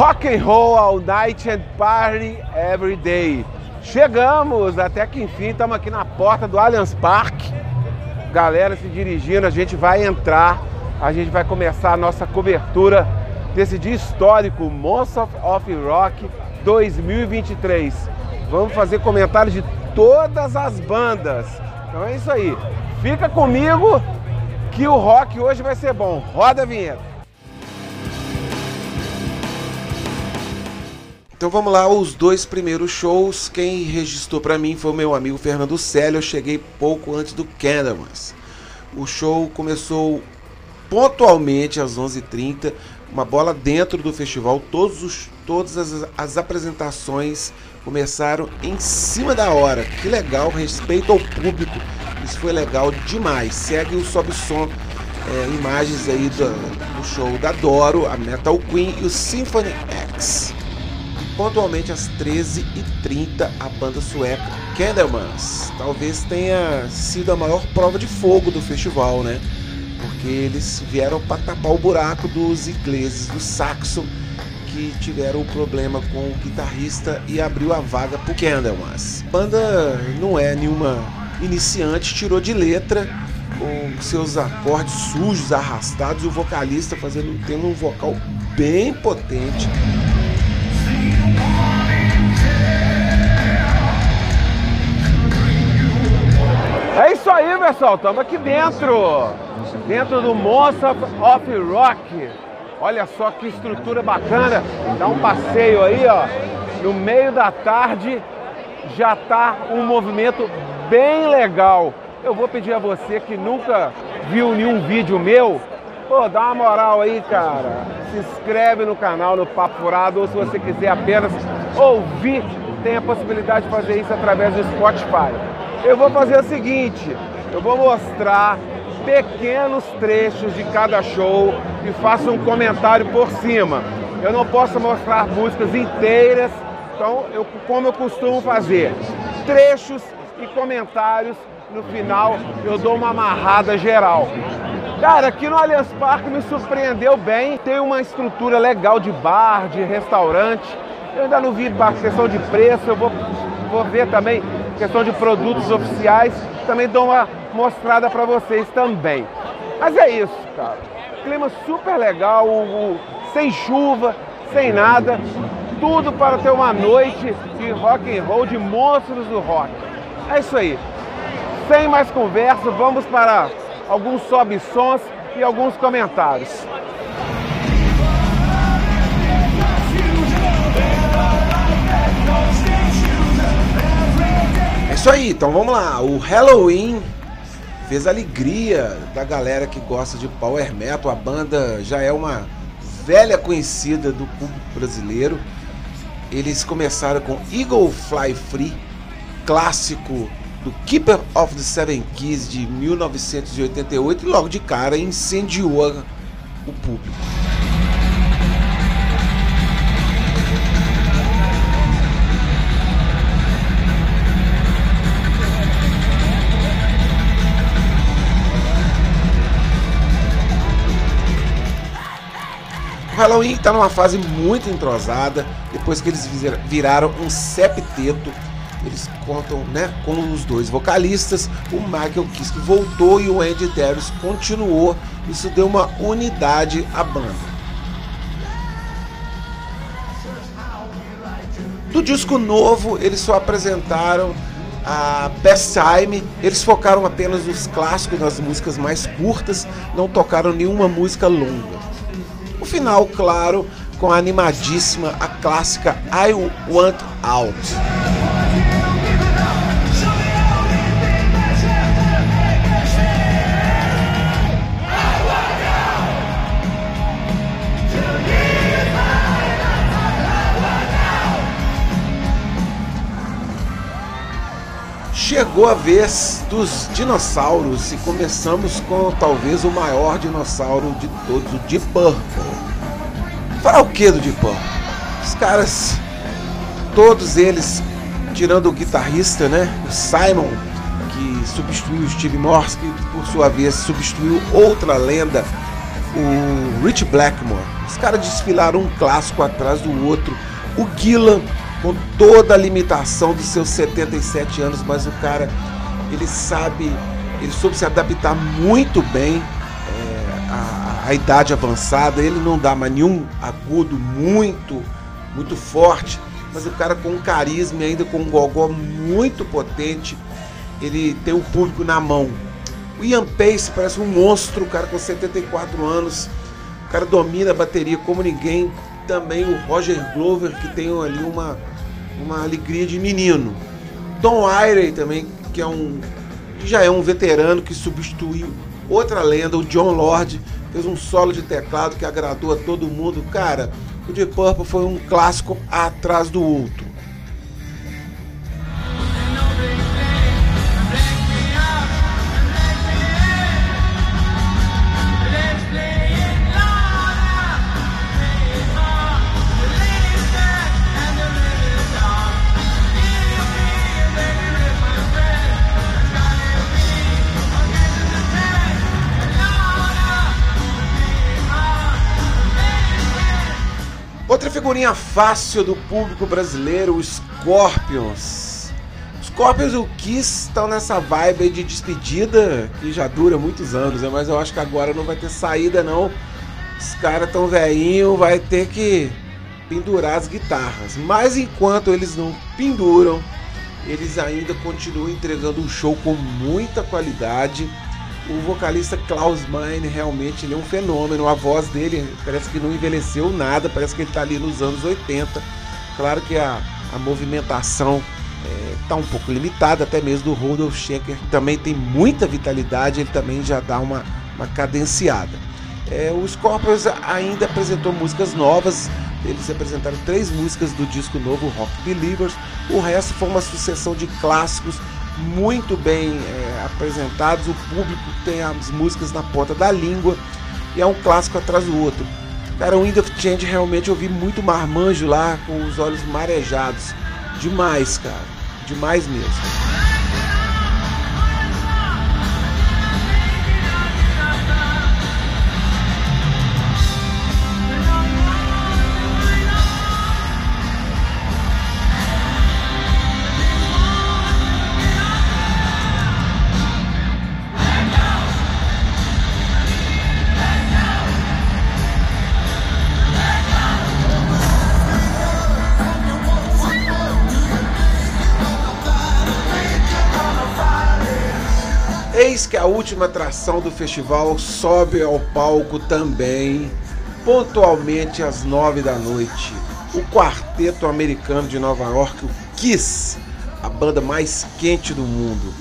Rock and Roll All Night and Party Every Day. Chegamos, até que enfim, estamos aqui na porta do Allianz Parque. Galera se dirigindo, a gente vai entrar, a gente vai começar a nossa cobertura desse dia histórico, Monster of Rock 2023. Vamos fazer comentários de todas as bandas. Então é isso aí. Fica comigo que o rock hoje vai ser bom. Roda a vinheta. Então vamos lá, os dois primeiros shows. Quem registrou para mim foi o meu amigo Fernando Célio. Eu cheguei pouco antes do Candlemas. O show começou pontualmente às 11h30. Uma bola dentro do festival. Todos os, todas as, as apresentações começaram em cima da hora. Que legal, respeito ao público. Isso foi legal demais. Segue o Sobe Som. É, imagens aí do, do show da Doro, a Metal Queen e o Symphony X pontualmente às 13h30 a banda sueca Candlemans. Talvez tenha sido a maior prova de fogo do festival, né? Porque eles vieram para tapar o buraco dos ingleses do Saxon que tiveram um problema com o guitarrista e abriu a vaga pro Candlemas. A banda não é nenhuma iniciante, tirou de letra com seus acordes sujos, arrastados e o vocalista fazendo tendo um vocal bem potente. Aí, pessoal. Estamos aqui dentro. Dentro do Monster of Rock. Olha só que estrutura bacana. Dá um passeio aí, ó. No meio da tarde já tá um movimento bem legal. Eu vou pedir a você que nunca viu nenhum vídeo meu, pô, dá uma moral aí, cara. Se inscreve no canal no Papo Furado ou se você quiser apenas ouvir, tem a possibilidade de fazer isso através do Spotify eu vou fazer o seguinte: eu vou mostrar pequenos trechos de cada show e faço um comentário por cima. Eu não posso mostrar músicas inteiras, então, eu, como eu costumo fazer, trechos e comentários. No final, eu dou uma amarrada geral. Cara, aqui no Allianz Parque me surpreendeu bem. Tem uma estrutura legal de bar, de restaurante. Eu ainda não vi questão de preço, eu vou, vou ver também questão de produtos oficiais, também dou uma mostrada para vocês também. Mas é isso, cara. Clima super legal, sem chuva, sem nada, tudo para ter uma noite de rock and roll, de monstros do rock. É isso aí. Sem mais conversa, vamos para alguns sobe-sons e alguns comentários. isso aí, então vamos lá. O Halloween fez a alegria da galera que gosta de power metal. A banda já é uma velha conhecida do público brasileiro. Eles começaram com Eagle Fly Free, clássico do Keeper of the Seven Keys de 1988 e logo de cara incendiou o público. Halloween está numa fase muito entrosada, depois que eles viraram um septeto. Eles contam né, com os dois vocalistas, o Michael Kiske voltou e o Andy Darius continuou. Isso deu uma unidade à banda. Do disco novo, eles só apresentaram a Best Time. Eles focaram apenas nos clássicos, nas músicas mais curtas, não tocaram nenhuma música longa. Final, claro, com a animadíssima, a clássica I Want Out. Chegou a vez dos dinossauros e começamos com talvez o maior dinossauro de todos, o Deep Purple. Fala o que do Purple? Os caras, todos eles, tirando o guitarrista, né, o Simon, que substituiu o Steve Morse, que por sua vez substituiu outra lenda o Rich Blackmore. Os caras desfilaram um clássico atrás do outro. O Gillan, com toda a limitação dos seus 77 anos, mas o cara, ele sabe, ele soube se adaptar muito bem à idade avançada. Ele não dá mais nenhum agudo muito, muito forte, mas o cara com um carisma e ainda com um gogó muito potente. Ele tem o público na mão. O Ian Pace parece um monstro, o cara com 74 anos. O cara domina a bateria como ninguém. Também o Roger Glover, que tem ali uma, uma alegria de menino. Don Irie também, que é um que já é um veterano que substituiu outra lenda, o John Lord, fez um solo de teclado que agradou a todo mundo. Cara, o Deep Purple foi um clássico atrás do outro. Outra figurinha fácil do público brasileiro, o Scorpions. Scorpions e o Kiss estão nessa vibe de despedida que já dura muitos anos, né? mas eu acho que agora não vai ter saída não. Os caras tão velhinho, vai ter que pendurar as guitarras. Mas enquanto eles não penduram, eles ainda continuam entregando um show com muita qualidade o vocalista Klaus Meine realmente ele é um fenômeno. A voz dele parece que não envelheceu nada, parece que ele está ali nos anos 80. Claro que a, a movimentação está é, um pouco limitada, até mesmo do Rudolf Schenker, que também tem muita vitalidade, ele também já dá uma, uma cadenciada. É, o Scorpions ainda apresentou músicas novas, eles apresentaram três músicas do disco novo Rock Believers, o resto foi uma sucessão de clássicos muito bem é, apresentados, o público tem as músicas na ponta da língua e é um clássico atrás do outro. Cara, o Wind of Change realmente eu vi muito marmanjo lá com os olhos marejados. Demais, cara. Demais mesmo. A última atração do festival sobe ao palco também, pontualmente às nove da noite. O quarteto americano de Nova York, o Kiss, a banda mais quente do mundo.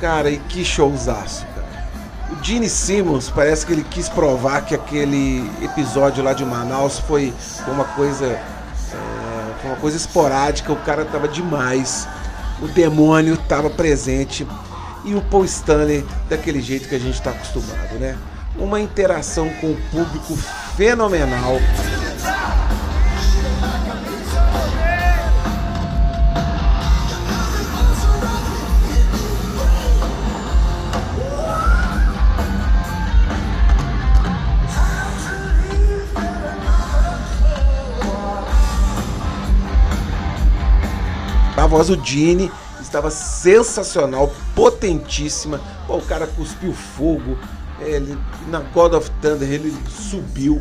Cara, e que showzaço, cara. O Gene Simmons parece que ele quis provar que aquele episódio lá de Manaus foi uma coisa, é, uma coisa esporádica, o cara tava demais. O demônio estava presente e o Paul Stanley daquele jeito que a gente está acostumado, né? Uma interação com o público fenomenal. A voz do Gene estava sensacional, potentíssima. Pô, o cara cuspiu fogo. Ele, na God of Thunder ele subiu.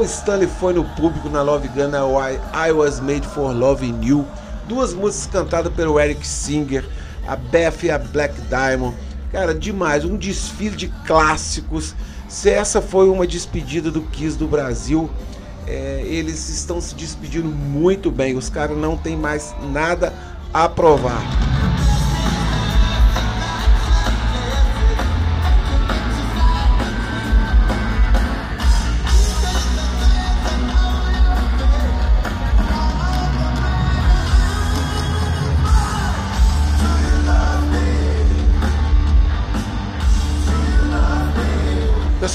Paul Stanley foi no público na Love Gun I, I Was Made for Loving You, duas músicas cantadas pelo Eric Singer, a Beth e a Black Diamond. Cara, demais, um desfile de clássicos. Se essa foi uma despedida do Kiss do Brasil, é, eles estão se despedindo muito bem. Os caras não tem mais nada a provar.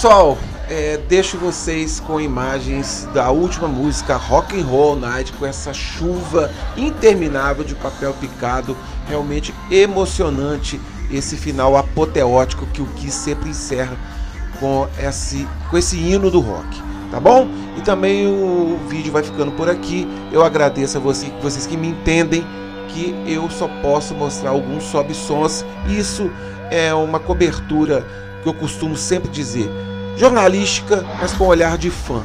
Pessoal, é, deixo vocês com imagens da última música Rock and Roll Night com essa chuva interminável de papel picado, realmente emocionante esse final apoteótico que o Kiss sempre encerra com esse, com esse hino do rock, tá bom? E também o vídeo vai ficando por aqui. Eu agradeço a você, vocês que me entendem que eu só posso mostrar alguns sobe sons. Isso é uma cobertura que eu costumo sempre dizer, jornalística, mas com olhar de fã.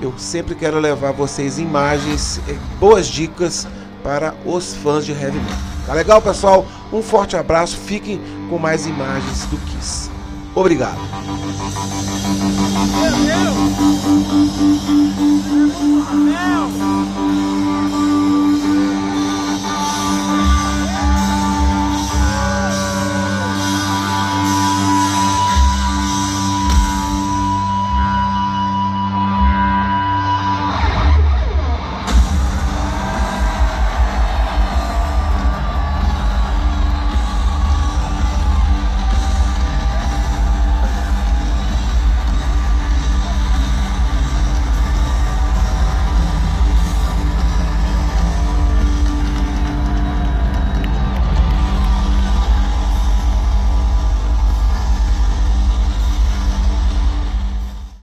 Eu sempre quero levar vocês imagens, boas dicas para os fãs de heavy metal. Tá legal, pessoal? Um forte abraço. Fiquem com mais imagens do Kiss. Obrigado.